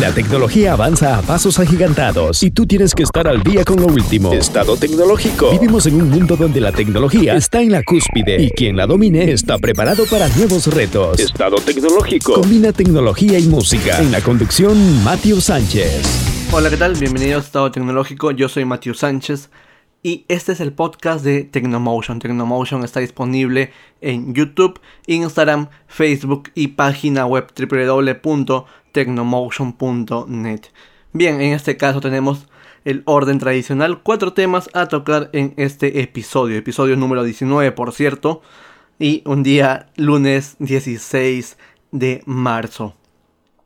La tecnología avanza a pasos agigantados y tú tienes que estar al día con lo último. Estado tecnológico. Vivimos en un mundo donde la tecnología está en la cúspide y quien la domine está preparado para nuevos retos. Estado tecnológico. Combina tecnología y música. En la conducción, Matthew Sánchez. Hola, ¿qué tal? Bienvenidos a Estado Tecnológico. Yo soy Matthew Sánchez y este es el podcast de Tecnomotion. Tecnomotion está disponible en YouTube, Instagram, Facebook y página web www.tecnomotion.net. Bien, en este caso tenemos el orden tradicional, cuatro temas a tocar en este episodio, episodio número 19 por cierto, y un día lunes 16 de marzo.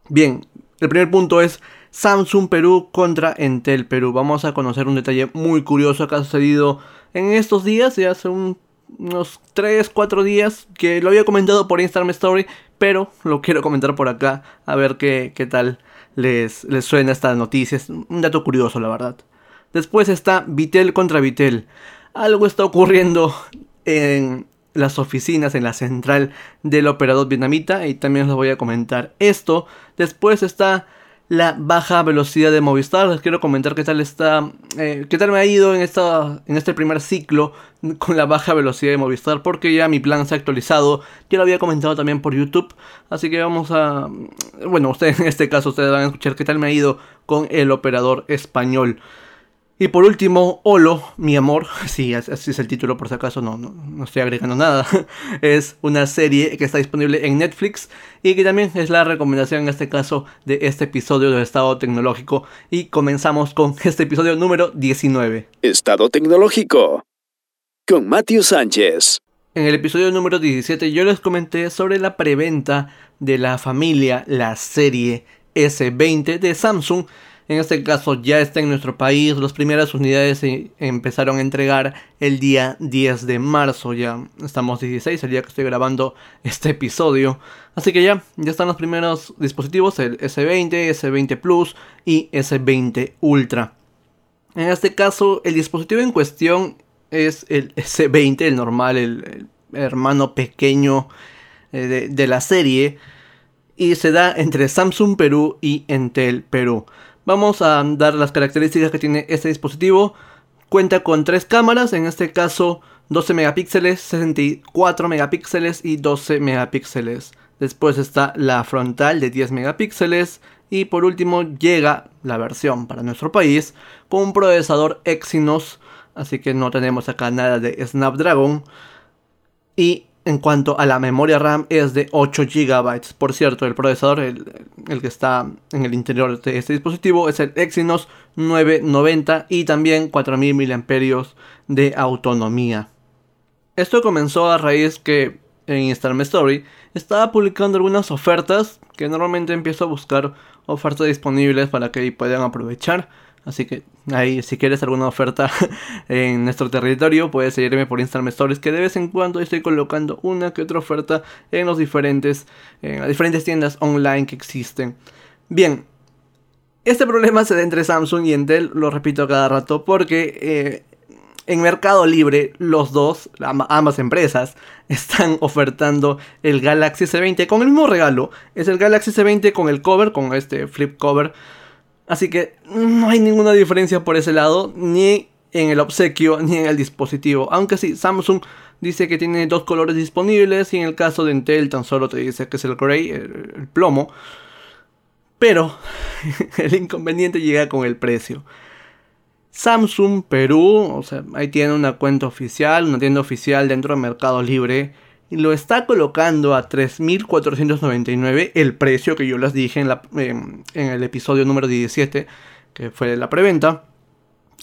Bien, el primer punto es Samsung Perú contra Entel Perú. Vamos a conocer un detalle muy curioso que ha sucedido en estos días, ya hace unos 3, 4 días, que lo había comentado por Instagram Story, pero lo quiero comentar por acá, a ver qué, qué tal les, les suena esta noticia. Es un dato curioso, la verdad. Después está Vitel contra Vitel. Algo está ocurriendo en las oficinas, en la central del operador vietnamita, y también os voy a comentar esto. Después está la baja velocidad de Movistar. Les quiero comentar qué tal está, eh, qué tal me ha ido en, esta, en este primer ciclo con la baja velocidad de Movistar, porque ya mi plan se ha actualizado. Ya lo había comentado también por YouTube, así que vamos a, bueno, ustedes en este caso ustedes van a escuchar qué tal me ha ido con el operador español. Y por último, Olo, mi amor, sí, así es el título por si acaso, no, no, estoy agregando nada. es una serie que está disponible en Netflix y que también es la recomendación en este caso de este episodio del Estado Tecnológico. Y comenzamos con este episodio número 19. Estado Tecnológico con Matthew Sánchez. En el episodio número 17 yo les comenté sobre la preventa de la familia, la serie S20 de Samsung en este caso ya está en nuestro país. Las primeras unidades se empezaron a entregar el día 10 de marzo. Ya estamos 16, el día que estoy grabando este episodio. Así que ya, ya están los primeros dispositivos, el S20, S20 Plus y S20 Ultra. En este caso, el dispositivo en cuestión es el S20, el normal, el, hermano pequeño eh, de, de la serie. Y se da entre Samsung Perú y Entel Perú. Vamos a dar las características que tiene este dispositivo. Cuenta con tres cámaras, en este caso 12 megapíxeles, 64 megapíxeles y 12 megapíxeles. Después está la frontal de 10 megapíxeles. Y por último llega la versión para nuestro país con un procesador Exynos. Así que no tenemos acá nada de Snapdragon. Y en cuanto a la memoria RAM es de 8 GB. Por cierto, el procesador, el, que está en el interior de este dispositivo, es el Exynos 990 y también 4000 mAh de autonomía. Esto comenzó a raíz que en Instagram Story estaba publicando algunas ofertas que normalmente empiezo a buscar ofertas disponibles para que puedan aprovechar. Así que ahí, si quieres alguna oferta en nuestro territorio, puedes seguirme por Instagram Stories, que de vez en cuando estoy colocando una que otra oferta en los diferentes, en las diferentes tiendas online que existen. Bien, este problema se da entre Samsung y Intel, lo repito cada rato, porque eh, en Mercado Libre los dos, ambas empresas, están ofertando el Galaxy S20 con el mismo regalo. Es el Galaxy S20 con el cover, con este flip cover Así que no hay ninguna diferencia por ese lado, ni en el obsequio, ni en el dispositivo. Aunque sí, Samsung dice que tiene dos colores disponibles y en el caso de Intel tan solo te dice que es el gray, el, plomo. Pero el inconveniente llega con el precio. Samsung Perú, o sea, ahí tiene una cuenta oficial, una tienda oficial dentro de Mercado Libre lo está colocando a 3.499 el precio que yo les dije en, la, en el episodio número 17, que fue la preventa.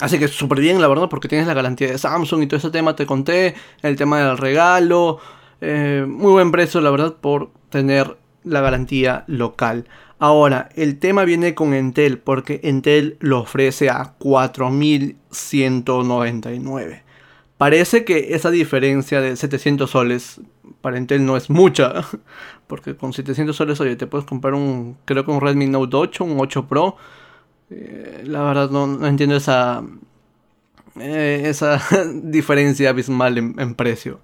Así que súper bien, la verdad, porque tienes la garantía de Samsung y todo ese tema te conté, el tema del regalo. Eh, muy buen precio, la verdad, por tener la garantía local. Ahora, el tema viene con Entel, porque Entel lo ofrece a 4.199. Parece que esa diferencia de 700 soles para no es mucha. Porque con 700 soles, oye, te puedes comprar un, creo que un Redmi Note 8, un 8 Pro. Eh, la verdad no, entiendo esa, eh, esa diferencia abismal en, precio.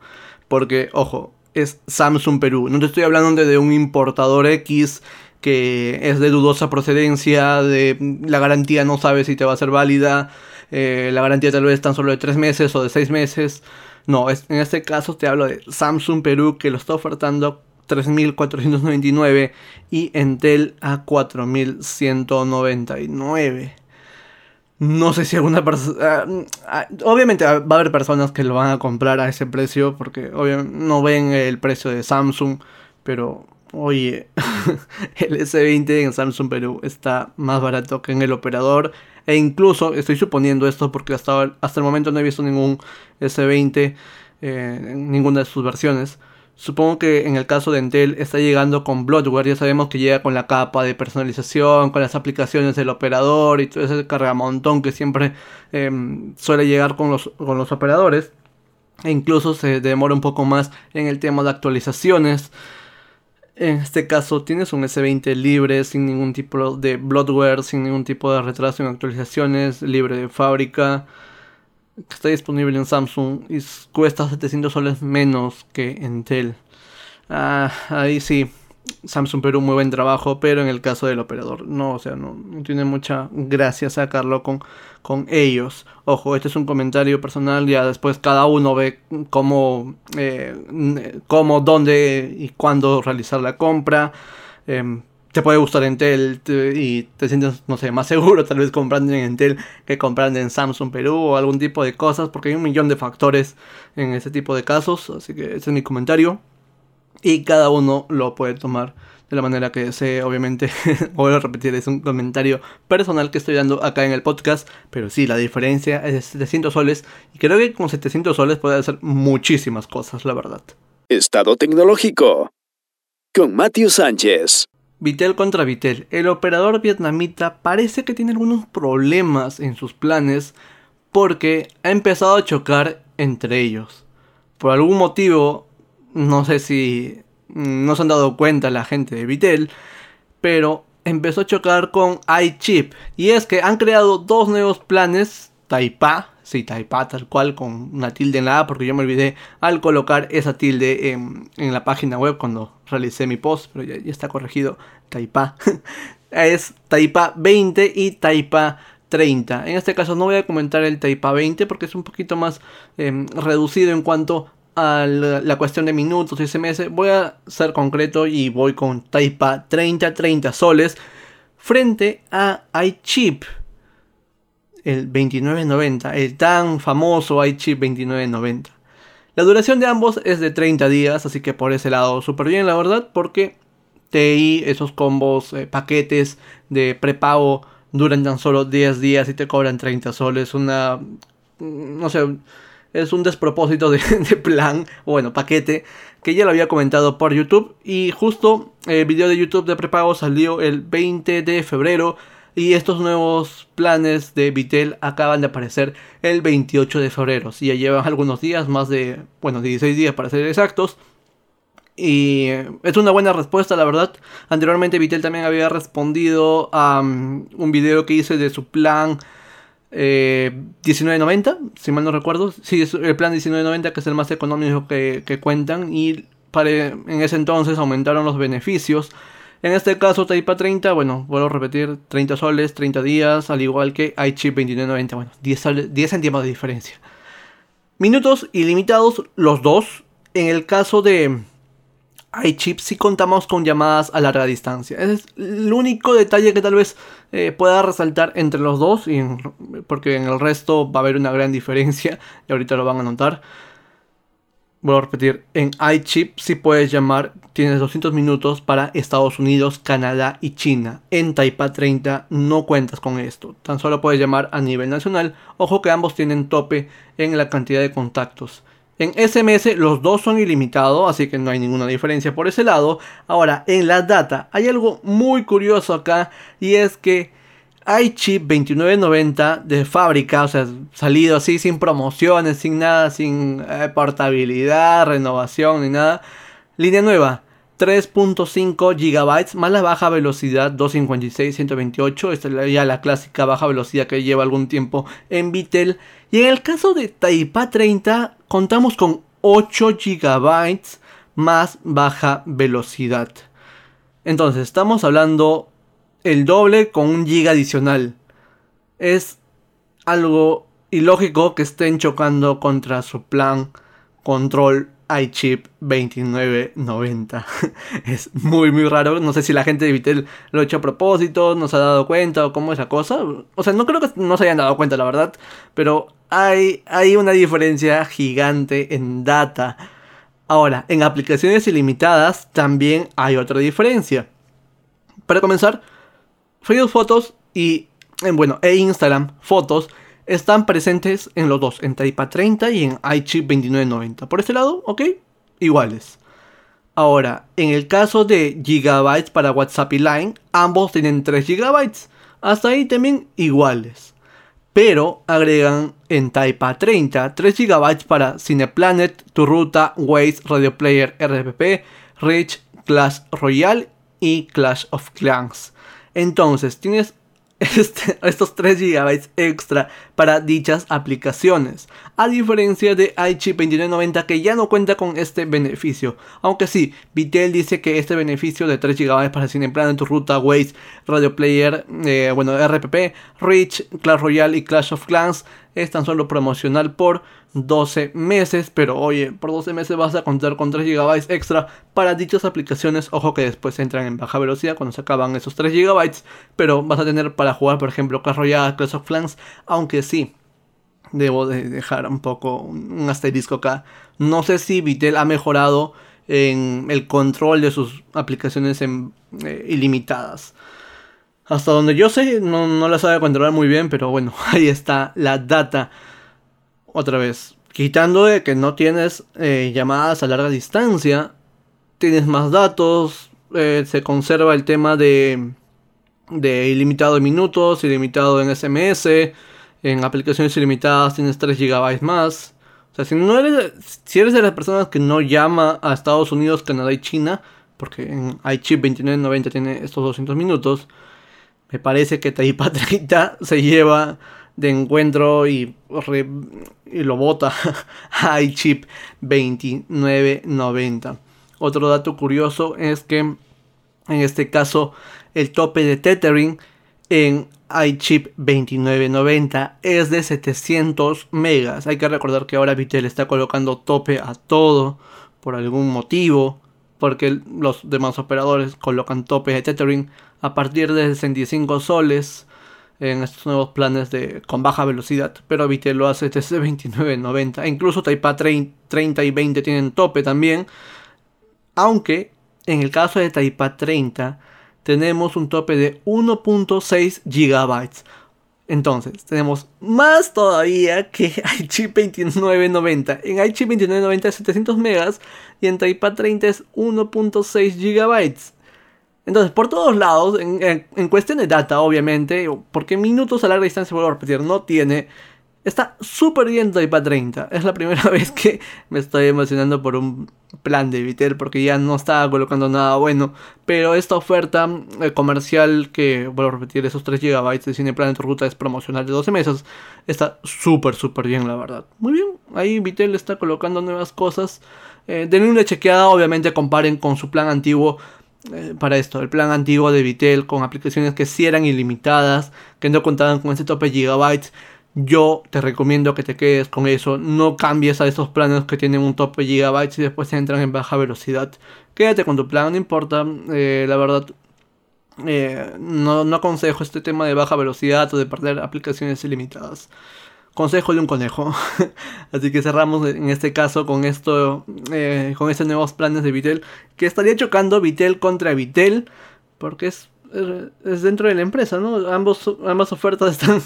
Porque, ojo, es Samsung Perú. No te estoy hablando de, un importador X que es de dudosa procedencia, de la garantía no sabe si te va a ser válida, eh, la garantía tal vez tan solo de 3 meses o de 6 meses. No, es, en este caso te hablo de Samsung Perú que lo está ofertando 3.499 y Entel a 4.199. No sé si alguna persona... Ah, ah, obviamente va a haber personas que lo van a comprar a ese precio porque obviamente no ven el precio de Samsung, pero oye, el S20 en Samsung Perú está más barato que en el operador. E incluso, estoy suponiendo esto porque hasta, hasta el momento no he visto ningún S20 eh, en ninguna de sus versiones. Supongo que en el caso de Entel está llegando con Bloodware, ya sabemos que llega con la capa de personalización, con las aplicaciones del operador y todo ese cargamontón que siempre em, suele llegar con los, con los operadores. E incluso se demora un poco más en el tema de actualizaciones. En este caso tienes un S20 libre, sin ningún tipo de bloatware, sin ningún tipo de retraso en actualizaciones, libre de fábrica que está disponible en Samsung y cuesta 700 soles menos que Entel. Ah, ahí sí, Samsung Perú muy buen trabajo, pero en el caso del operador no, o sea, no, tiene mucha gracia sacarlo con, con ellos. Ojo, este es un comentario personal, ya después cada uno ve cómo, eh, cómo dónde y cuándo realizar la compra. Em, te puede gustar Entel y te sientes, no sé, más seguro tal vez comprando en Entel que comprando en Samsung Perú o algún tipo de cosas, porque hay un millón de factores en ese tipo de casos, así que ese es mi comentario. Y cada uno lo puede tomar de la manera que desee, obviamente, voy a repetir, es un comentario personal que estoy dando acá en el podcast, pero sí, la diferencia es de 700 soles y creo que con 700 soles puede hacer muchísimas cosas, la verdad. Estado tecnológico con Matthew Sánchez. Vitel contra Vitel. El operador vietnamita parece que tiene algunos problemas en sus planes porque ha empezado a chocar entre ellos. Por algún motivo, no sé si no se han dado cuenta la gente de Vitel, pero empezó a chocar con iChip. Y es que han creado dos nuevos planes, Taipa, sí, Taipa tal cual, con una tilde en la A, porque yo me olvidé al colocar esa tilde en, la página web cuando realicé mi post, pero ya, está corregido, Taipa. es Taipa 20 y Taipa 30. En este caso no voy a comentar el Taipa 20 porque es un poquito más em, reducido en cuanto a la, cuestión de minutos y SMS. Voy a ser concreto y voy con Taipa 30, 30 soles frente a iChip el 2990, el tan famoso iChip 2990. La duración de ambos es de 30 días, así que por ese lado súper bien, la verdad, porque TI, esos combos, eh, paquetes de prepago duran tan solo 10 días y te cobran 30 soles. Una. No sé. Es un despropósito de, plan, bueno, paquete, que ya lo había comentado por YouTube. Y justo el video de YouTube de prepago salió el 20 de febrero y estos nuevos planes de Vitel acaban de aparecer el 28 de febrero. Si ya llevan algunos días, más de, bueno, 16 días para ser exactos. Y es una buena respuesta, la verdad. Anteriormente Vitel también había respondido a um, un video que hice de su plan 1990, eh, si mal no recuerdo. Sí, es el plan 1990 que es el más económico que, cuentan. Y para, en ese entonces aumentaron los beneficios en este caso, Taipa 30, bueno, vuelvo a repetir, 30 soles, 30 días, al igual que iChip 2990, bueno, 10, 10 céntimos de diferencia. Minutos ilimitados, los dos. En el caso de iChip, sí contamos con llamadas a larga distancia. es el único detalle que tal vez eh, pueda resaltar entre los dos, porque en el resto va a haber una gran diferencia, y ahorita lo van a notar. Vuelvo a repetir, en iChip si puedes llamar, tienes 200 minutos para Estados Unidos, Canadá y China. En Taipa 30 no cuentas con esto, tan solo puedes llamar a nivel nacional. Ojo que ambos tienen tope en la cantidad de contactos. En SMS los dos son ilimitados, así que no hay ninguna diferencia por ese lado. Ahora, en la data hay algo muy curioso acá y es que chip 2990 de fábrica, o sea, salido así sin promociones, sin nada, sin eh, portabilidad, renovación ni nada. Línea nueva, 3.5 GB más la baja velocidad 256 128 esta es ya la clásica baja velocidad que lleva algún tiempo en Vitel y en el caso de Taipa 30 contamos con 8 GB más baja velocidad Entonces, estamos hablando el doble con un giga adicional. Es algo ilógico que estén chocando contra su plan control iChip 2990. es muy muy raro. No sé si la gente de Vitel lo ha hecho a propósito, no se ha dado cuenta o cómo es la cosa. O sea, no creo que no se hayan dado cuenta, la verdad. Pero hay, una diferencia gigante en data. Ahora, en aplicaciones ilimitadas también hay otra diferencia. Para comenzar, Facebook Fotos y, bueno, e Instagram Fotos están presentes en los dos, en Taipa 30 y en iChip 2990. Por este lado, ok, iguales. Ahora, en el caso de gigabytes para WhatsApp y Line, ambos tienen 3 gigabytes. Hasta ahí también iguales. Pero agregan en Taipa 30 3 gigabytes para Cineplanet, Tu Ruta, Waze, Radio Player, RPP, Rich, Clash Royale y Clash of Clans. Entonces, tienes este, estos 3 GB extra para dichas aplicaciones, a diferencia de iChip 2990 que ya no cuenta con este beneficio. Aunque sí, Vitel dice que este beneficio de 3 GB para Cineplan en tu ruta, Waze, Radio Player, eh, bueno, RPP, Reach, Clash Royale y Clash of Clans es tan solo promocional por 12 meses, pero oye, por 12 meses vas a contar con 3 GB extra para dichas aplicaciones. Ojo que después entran en baja velocidad cuando se acaban esos 3 GB, pero vas a tener para jugar, por ejemplo, Clash Royale, Clash of Clans, aunque sí. Debo de dejar un poco un asterisco acá. No sé si Vitel ha mejorado en el control de sus aplicaciones eh, ilimitadas. Hasta donde yo sé, no, no la sabe controlar muy bien, pero bueno, ahí está la data. Otra vez, quitando de que no tienes eh, llamadas a larga distancia, tienes más datos, eh, se conserva el tema de, de ilimitado en minutos, ilimitado en SMS, en aplicaciones ilimitadas tienes 3 GB más. O sea, si, no eres, si eres de las personas que no llama a Estados Unidos, Canadá y China, porque en iChip 2990 tiene estos 200 minutos, me parece que Taipa 30 se lleva de encuentro y, y lo bota a iChip 2990. Otro dato curioso es que en este caso el tope de tethering en iChip 2990 es de 700 megas. Hay que recordar que ahora Vitel está colocando tope a todo por algún motivo porque los demás operadores colocan tope de tethering a partir de 65 soles en estos nuevos planes de con baja velocidad, pero Vitel lo hace desde 29.90. Incluso Taipa 30 y 20 tienen tope también, aunque en el caso de Taipa 30 tenemos un tope de 1.6 GB. Entonces, tenemos más todavía que iChip 2990. En iChip 2990 es 700 megas y en Taipa 30 es 1.6 GB. Entonces, por todos lados, en, cuestión de data, obviamente, porque minutos a larga distancia, vuelvo a repetir, no tiene. Está súper bien Taipa 30. Es la primera vez que me estoy emocionando por un plan de Vitel porque ya no estaba colocando nada bueno. Pero esta oferta eh, comercial que, vuelvo a repetir, esos 3 GB de Cine Plan en tu ruta es promocional de 12 meses. Está súper, súper bien, la verdad. Muy bien, ahí Vitel está colocando nuevas cosas. Eh, denle una chequeada, obviamente comparen con su plan antiguo eh, para esto, el plan antiguo de Vitel con aplicaciones que sí eran ilimitadas, que no contaban con ese tope de gigabytes. Yo te recomiendo que te quedes con eso. No cambies a esos planes que tienen un tope gigabytes y después entran en baja velocidad. Quédate con tu plan, no importa. Eh, la verdad, eh, no, no aconsejo este tema de baja velocidad o de perder aplicaciones ilimitadas consejo de un conejo. Así que cerramos en este caso con esto, eh, con estos nuevos planes de Vitel, que estaría chocando Vitel contra Vitel, porque es, es dentro de la empresa, ¿no? Ambos, ambas ofertas están,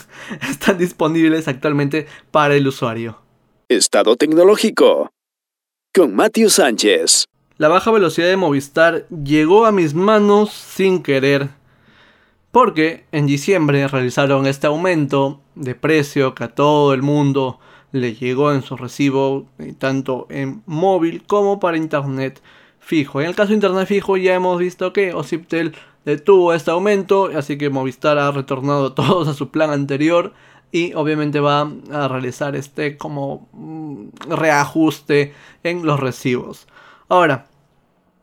están disponibles actualmente para el usuario. Estado tecnológico con Matthew Sánchez. La baja velocidad de Movistar llegó a mis manos sin querer porque en diciembre realizaron este aumento de precio que a todo el mundo le llegó en su recibo, eh, tanto en móvil como para internet fijo. En el caso de internet fijo ya hemos visto que Ociptel detuvo este aumento, así que Movistar ha retornado todos a su plan anterior y obviamente va a realizar este como mm, reajuste en los recibos. Ahora,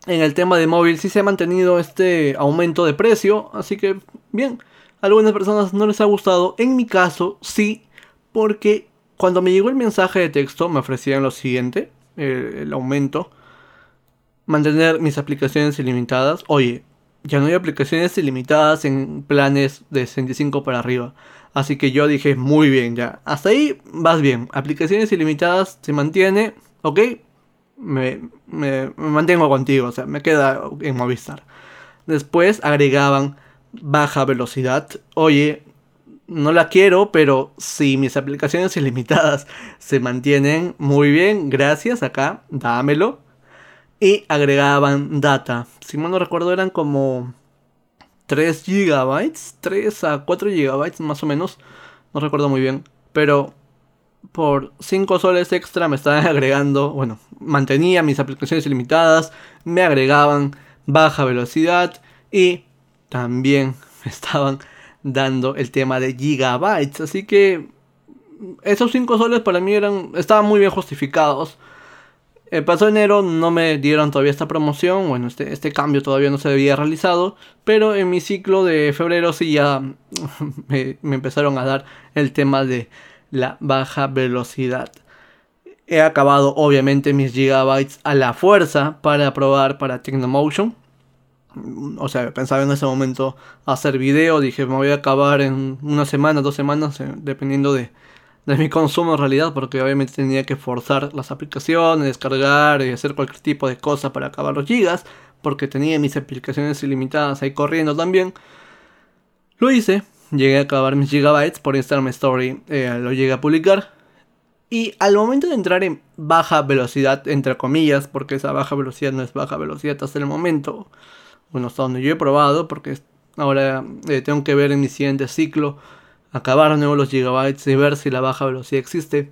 En el tema de móvil sí se ha mantenido este aumento de precio, así que bien, a algunas personas no les ha gustado, en mi caso sí, porque cuando me llegó el mensaje de texto me ofrecían lo siguiente, el, aumento, mantener mis aplicaciones ilimitadas, oye, ya no hay aplicaciones ilimitadas en planes de 65 para arriba. Así que yo dije, muy bien, ya. Hasta ahí vas bien. Aplicaciones ilimitadas se mantiene, ok, me, mantengo contigo, o sea, me queda en Movistar. Después agregaban baja velocidad. Oye, no la quiero, pero si mis aplicaciones ilimitadas se mantienen muy bien, gracias, acá, dámelo. Y agregaban data. Si mal no recuerdo, eran como 3 GB, 3 a 4 GB más o menos. No recuerdo muy bien. Pero por 5 soles extra me estaban agregando, bueno, mantenía mis aplicaciones ilimitadas, me agregaban baja velocidad y también me estaban dando el tema de gigabytes. Así que esos 5 soles para mí eran estaban muy bien justificados. El pasado enero no me dieron todavía esta promoción, bueno, este, este cambio todavía no se había realizado, pero en mi ciclo de febrero sí ya me empezaron a dar el tema de la baja velocidad. He acabado obviamente mis gigabytes a la fuerza para probar para Technomotion. O sea, pensaba en ese momento hacer video, dije me voy a acabar en una semana, dos semanas, eh, dependiendo de, de mi consumo en realidad, porque obviamente tenía que forzar las aplicaciones, descargar y hacer cualquier tipo de cosa para acabar los gigas, porque tenía mis aplicaciones ilimitadas ahí corriendo también. Lo hice, llegué a acabar mis gigabytes por Instagram Story, eh, lo llegué a publicar. Y al momento de entrar en baja velocidad, entre comillas, porque esa baja velocidad no es baja velocidad hasta el momento, bueno, hasta donde yo he probado, porque ahora eh, tengo que ver en mi siguiente ciclo, acabar de los gigabytes y ver si la baja velocidad existe.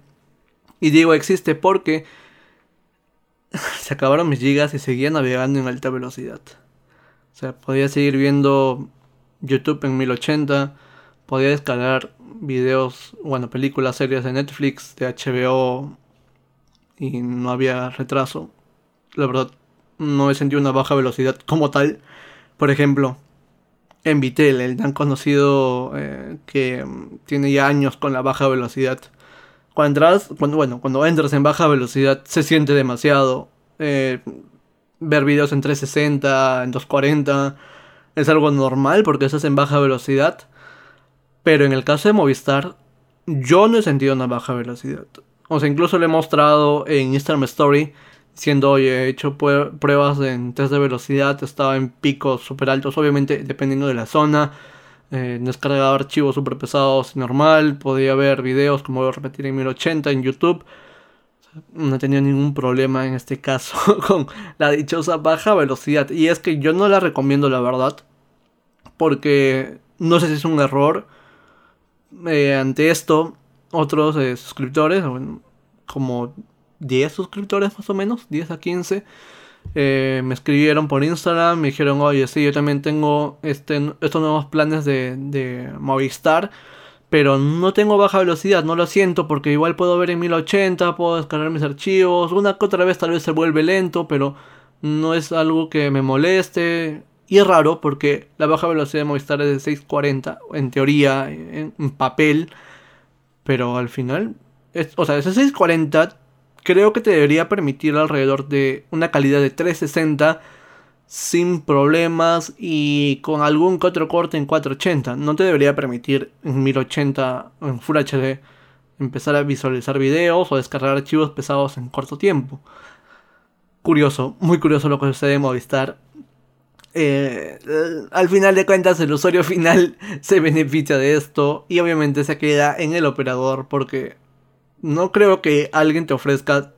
Y digo existe porque se acabaron mis gigas y seguía navegando en alta velocidad. O sea, podía seguir viendo YouTube en 1080, podía descargar videos, bueno, películas, series de Netflix, de HBO y no había retraso. La verdad, no he sentido una baja velocidad como tal. Por ejemplo, en Vitel, el tan conocido eh, que tiene ya años con la baja velocidad. Cuando entras, bueno, cuando entras en baja velocidad se siente demasiado. Eh, ver videos en 360, en 240 es algo normal porque estás en baja velocidad. Pero en el caso de Movistar, yo no he sentido una baja velocidad. O sea, incluso le he mostrado en Instagram Story diciendo, oye, he hecho pruebas en test de velocidad, estaba en picos super altos, obviamente dependiendo de la zona. Eh, descargaba archivos super pesados normal, podía ver videos como voy a repetir en 1080 en YouTube. No tenía ningún problema en este caso con la dichosa baja velocidad. Y es que yo no la recomiendo, la verdad. Porque no sé si es un error. Eh, ante esto, otros eh, suscriptores, como 10 suscriptores más o menos, 10 a 15, eh, me escribieron por Instagram, me dijeron, oye, sí, yo también tengo este, estos nuevos planes de, Movistar pero no tengo baja velocidad, no lo siento porque igual puedo ver en 1080, puedo descargar mis archivos, una que otra vez tal vez se vuelve lento, pero no es algo que me moleste. Y es raro porque la baja velocidad de Movistar es de 640, en teoría, en, papel, pero al final, o sea, ese 640 creo que te debería permitir alrededor de una calidad de 360 sin problemas y con algún que otro corte en 480. No te debería permitir en 1080 en Full HD empezar a visualizar videos o descargar archivos pesados en corto tiempo. Curioso, muy curioso lo que sucede en Movistar. Eh, al final de cuentas el usuario final se beneficia de esto y obviamente se queda en el operador porque no creo que alguien te ofrezca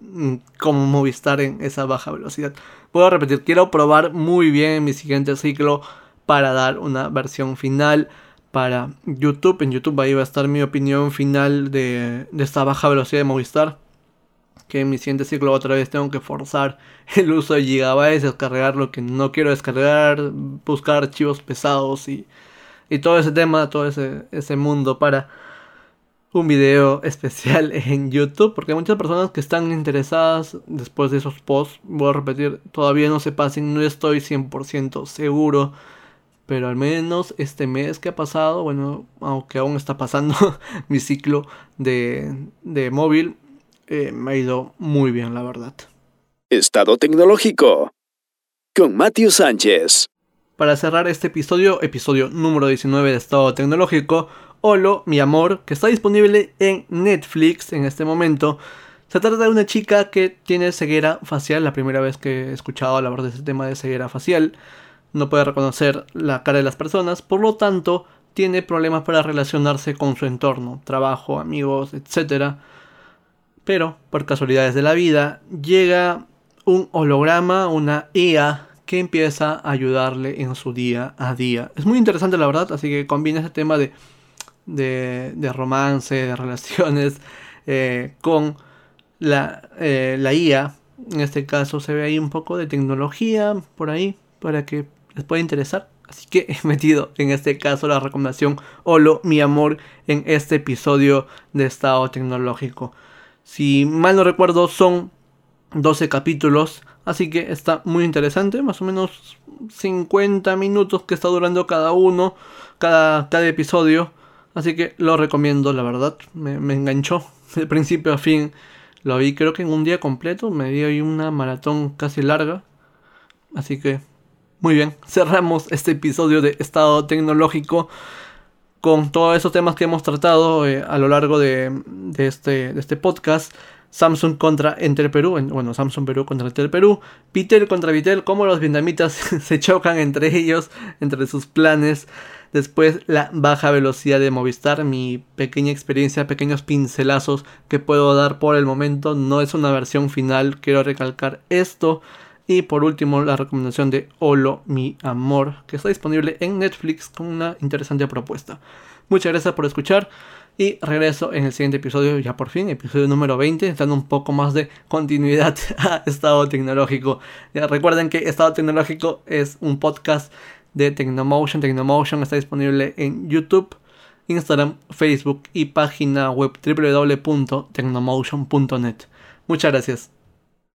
mm, como Movistar en esa baja velocidad. Puedo repetir, quiero probar muy bien mi siguiente ciclo para dar una versión final para YouTube. En YouTube ahí va a estar mi opinión final de, esta baja velocidad de Movistar. Que en mi siguiente ciclo otra vez tengo que forzar el uso de gigabytes, descargar lo que no quiero descargar, buscar archivos pesados y, y todo ese tema, todo ese mundo para un video especial en YouTube porque hay muchas personas que están interesadas después de esos posts. Voy a repetir, todavía no se pasen, no estoy 100% seguro. Pero al menos este mes que ha pasado, bueno, aunque aún está pasando mi ciclo de, de móvil, eh, me ha ido muy bien, la verdad. Estado tecnológico con Matthew Sánchez. Para cerrar este episodio, episodio número 19 de Estado Tecnológico, Olo, mi amor, que está disponible en Netflix en este momento. Se trata de una chica que tiene ceguera facial, la primera vez que he escuchado hablar de ese tema de ceguera facial. No puede reconocer la cara de las personas, por lo tanto, tiene problemas para relacionarse con su entorno, trabajo, amigos, etc. Pero, por casualidades de la vida, llega un holograma, una IA, que empieza a ayudarle en su día a día. Es muy interesante, la verdad, así que combina ese tema de, de, romance, de relaciones, eh, con la, eh, la IA. En este caso se ve ahí un poco de tecnología por ahí, para que les pueda interesar. Así que he metido en este caso la recomendación Holo, mi amor, en este episodio de estado tecnológico. Si mal no recuerdo, son 12 capítulos. Así que está muy interesante. Más o menos 50 minutos que está durando cada uno, cada, cada episodio. Así que lo recomiendo, la verdad. Me, enganchó de principio a fin. Lo vi creo que en un día completo. Me dio ahí una maratón casi larga. Así que, muy bien. Cerramos este episodio de estado tecnológico con todos esos temas que hemos tratado eh, a lo largo de, de, este, de este podcast. Samsung contra Enter Perú, bueno, Samsung Perú contra Enter Perú, Vitel contra Vitel, cómo los vietnamitas se chocan entre ellos, entre sus planes. Después la baja velocidad de Movistar, mi pequeña experiencia, pequeños pincelazos que puedo dar por el momento, no es una versión final, quiero recalcar esto. Y por último, la recomendación de Holo, mi amor, que está disponible en Netflix con una interesante propuesta. Muchas gracias por escuchar y regreso en el siguiente episodio, ya por fin, episodio número 20, dando un poco más de continuidad a Estado Tecnológico. Ya recuerden que Estado Tecnológico es un podcast de Tecnomotion. Tecnomotion está disponible en YouTube, Instagram, Facebook y página web www.tecnomotion.net. Muchas gracias.